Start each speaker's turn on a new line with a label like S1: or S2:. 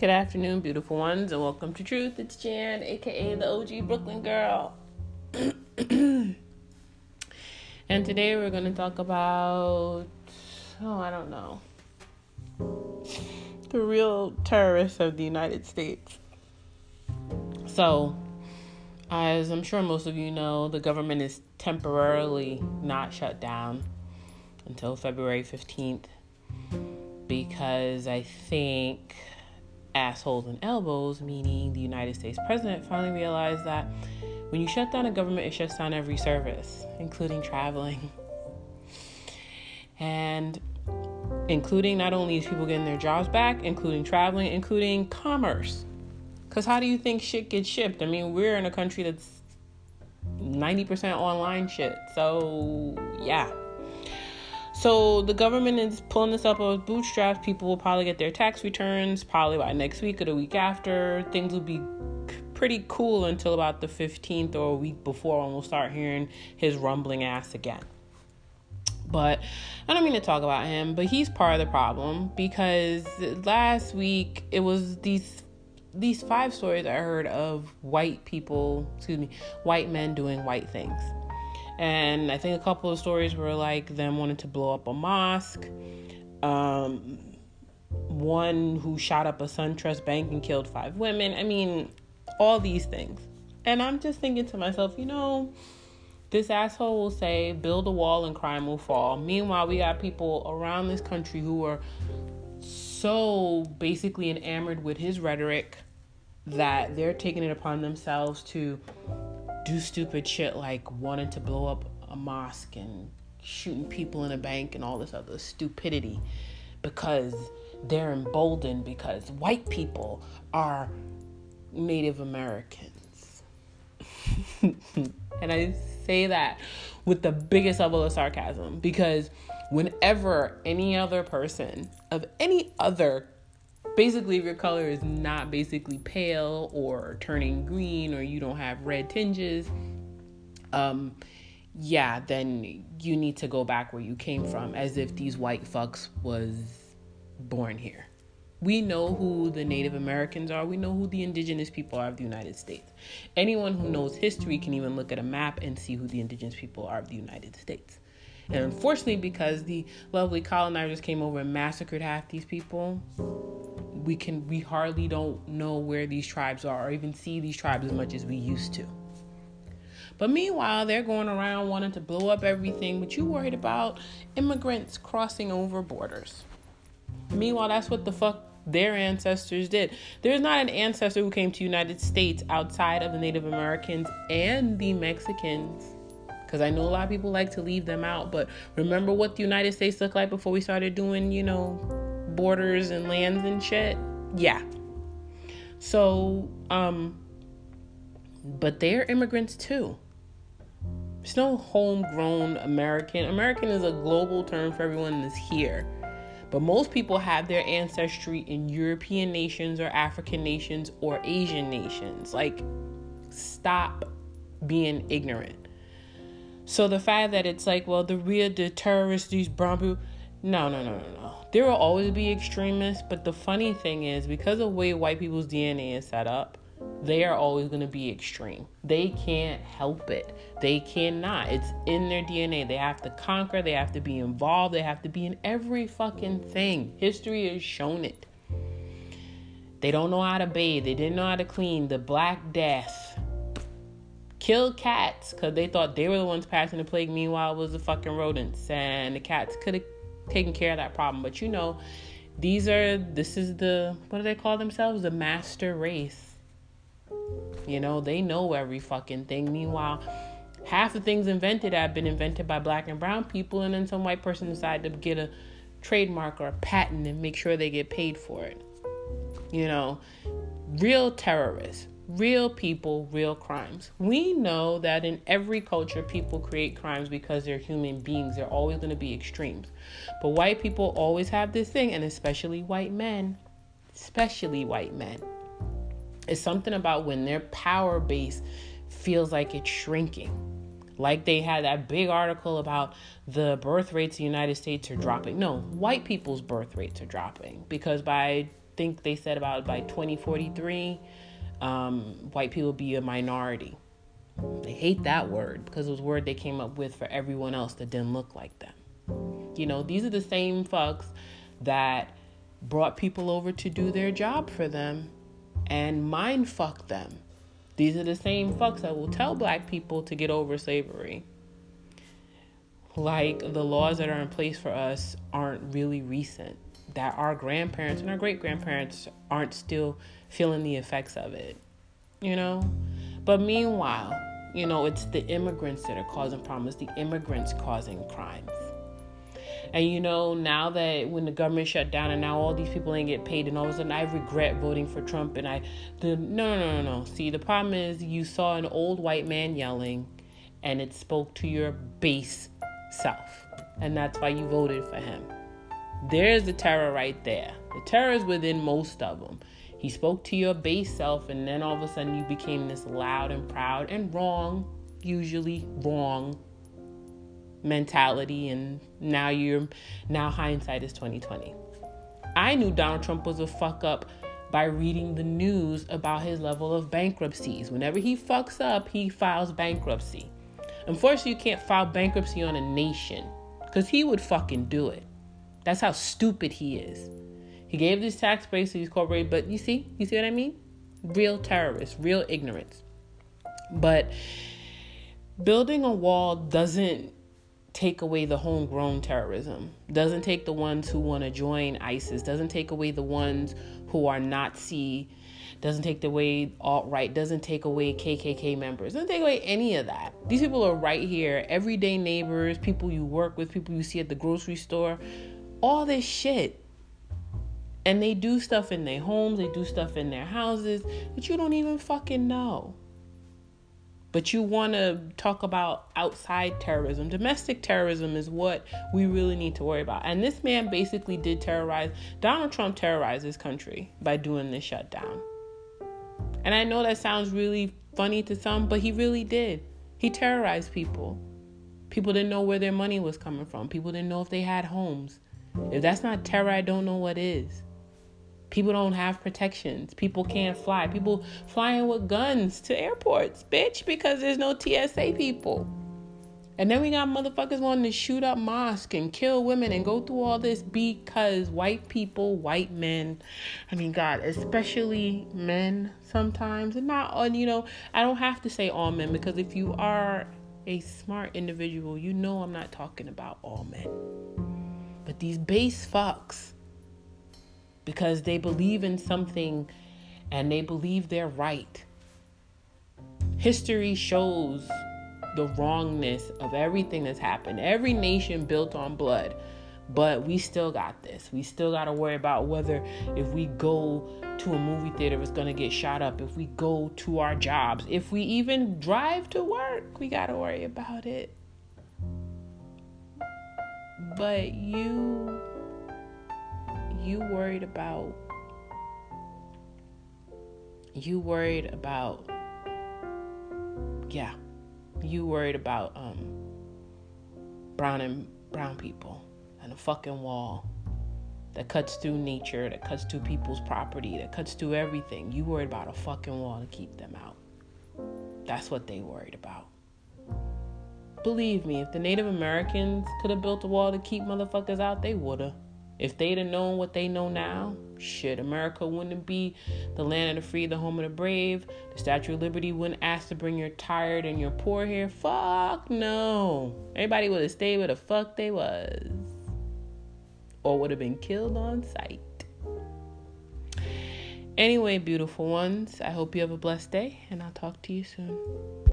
S1: Good afternoon, beautiful ones, and welcome to Truth. It's Jan, aka the OG Brooklyn girl. and today we're going to talk about, oh, I don't know, the real terrorists of the United States. So, as I'm sure most of you know, the government is temporarily not shut down until February 15th because I think assholes and elbows, meaning the United States president, finally realized that when you shut down a government, it shuts down every service, including traveling. And including not only is people getting their jobs back, including traveling, including commerce. Because how do you think shit gets shipped? I mean, we're in a country that's 90% online shit. So, yeah. So the government is pulling this up with bootstraps. People will probably get their tax returns probably by next week or the week after. Things will be pretty cool until about the 15th or a week before when we'll start hearing his rumbling ass again. But I don't mean to talk about him, but he's part of the problem because last week it was these these five stories I heard of white people, excuse me, white men doing white things. And I think a couple of stories were like them wanting to blow up a mosque. Um, one who shot up a SunTrust bank and killed five women. I mean, all these things. And I'm just thinking to myself, you know, this asshole will say, build a wall and crime will fall. Meanwhile, we got people around this country who are so basically enamored with his rhetoric that they're taking it upon themselves to do stupid shit like wanting to blow up a mosque and shooting people in a bank and all this other stupidity because they're emboldened because white people are Native Americans. and I say that with the biggest level of sarcasm because whenever any other person of any other basically if your color is not basically pale or turning green or you don't have red tinges um yeah then you need to go back where you came from as if these white fucks was born here we know who the Native Americans are. We know who the indigenous people are of the United States. Anyone who knows history can even look at a map and see who the indigenous people are of the United States. And unfortunately, because the lovely colonizers came over and massacred half these people, we can we hardly don't know where these tribes are or even see these tribes as much as we used to. But meanwhile, they're going around wanting to blow up everything, but you worried about immigrants crossing over borders. Meanwhile, that's what the fuck their ancestors did. There's not an ancestor who came to United States outside of the Native Americans and the Mexicans. Because I know a lot of people like to leave them out, but remember what the United States looked like before we started doing, you know, borders and lands and shit. Yeah. So, um, but they're immigrants too. There's no homegrown American. American is a global term for everyone that's here. But most people have their ancestry in European nations or African nations or Asian nations. Like, stop being ignorant. So the fact that it's like, well, the real the terrorists, these people, no, no, no, no, no. There will always be extremists, but the funny thing is, because of the way white people's DNA is set up, they are always going to be extreme. They can't help it. They cannot. It's in their DNA. They have to conquer, they have to be involved, they have to be in every fucking thing. History has shown it. They don't know how to bathe, they didn't know how to clean. The Black Death killed cats because they thought they were the ones passing the plague. Meanwhile, it was the fucking rodents, and the cats could have taken care of that problem. But you know, these are this is the what do they call themselves? The master race. You know, they know every fucking thing. Meanwhile, half the things invented have been invented by black and brown people, and then some white person decided to get a trademark or a patent and make sure they get paid for it. You know, real terrorists, real people, real crimes. We know that in every culture, people create crimes because they're human beings. They're always going to be extremes. But white people always have this thing, and especially white men, especially white men. It's something about when their power base feels like it's shrinking. Like they had that big article about the birth rates in the United States are dropping. No, white people's birth rates are dropping because by I think they said about by 2043, um, white people be a minority. They hate that word because it was a word they came up with for everyone else that didn't look like them. You know, these are the same fucks that brought people over to do their job for them and mind fuck them. These are the same fucks that will tell black people to get over slavery. Like the laws that are in place for us aren't really recent, that our grandparents and our great grandparents aren't still feeling the effects of it, you know? But meanwhile, you know, it's the immigrants that are causing problems, the immigrants causing crimes. And you know, now that when the government shut down and now all these people ain't get paid, and all of a sudden I regret voting for Trump. And I, the no, no, no, no. See, the problem is you saw an old white man yelling, and it spoke to your base self, and that's why you voted for him. There's the terror right there. The terror is within most of them. He spoke to your base self, and then all of a sudden you became this loud and proud and wrong, usually wrong mentality and now you're now hindsight is 2020 i knew donald trump was a fuck up by reading the news about his level of bankruptcies whenever he fucks up he files bankruptcy unfortunately you can't file bankruptcy on a nation because he would fucking do it that's how stupid he is. He gave these tax breaks to these corporations but you see you see what i mean? Real terrorists real ignorance. But building a wall doesn't take away the homegrown terrorism, doesn't take the ones who want to join ISIS, doesn't take away the ones who are Nazi, doesn't take away alt right, doesn't take away KKK members, doesn't take away any of that. These people are right here, everyday neighbors, people you work with, people you see at the grocery store, all this shit. And they do stuff in their homes, they do stuff in their houses that you don't even fucking know but you want to talk about outside terrorism. Domestic terrorism is what we really need to worry about. And this man basically did terrorize, Donald Trump terrorized his country by doing this shutdown. And I know that sounds really funny to some, but he really did. He terrorized people. People didn't know where their money was coming from, people didn't know if they had homes. If that's not terror, I don't know what is. People don't have protections. People can't fly. People flying with guns to airports, bitch, because there's no TSA people. And then we got motherfuckers wanting to shoot up mosques and kill women and go through all this because white people, white men, I mean, God, especially men sometimes, and not, on, you know, I don't have to say all men because if you are a smart individual, you know I'm not talking about all men. But these base fucks because they believe in something and they believe they're right. History shows the wrongness of everything that's happened. Every nation built on blood, but we still got this. We still got to worry about whether if we go to a movie theater, it's going to get shot up. If we go to our jobs, if we even drive to work, we got to worry about it. But you you worried about you worried about yeah you worried about um brown and brown people and a fucking wall that cuts through nature that cuts through people's property that cuts through everything. You worried about a fucking wall to keep them out. That's what they worried about believe me if the native americans could have built a wall to keep motherfuckers out they would have if they'd have known what they know now, shit, America wouldn't be the land of the free, the home of the brave. The Statue of Liberty wouldn't ask to bring your tired and your poor here. Fuck no. Everybody would have stayed where the fuck they was. Or would have been killed on sight. Anyway, beautiful ones, I hope you have a blessed day, and I'll talk to you soon.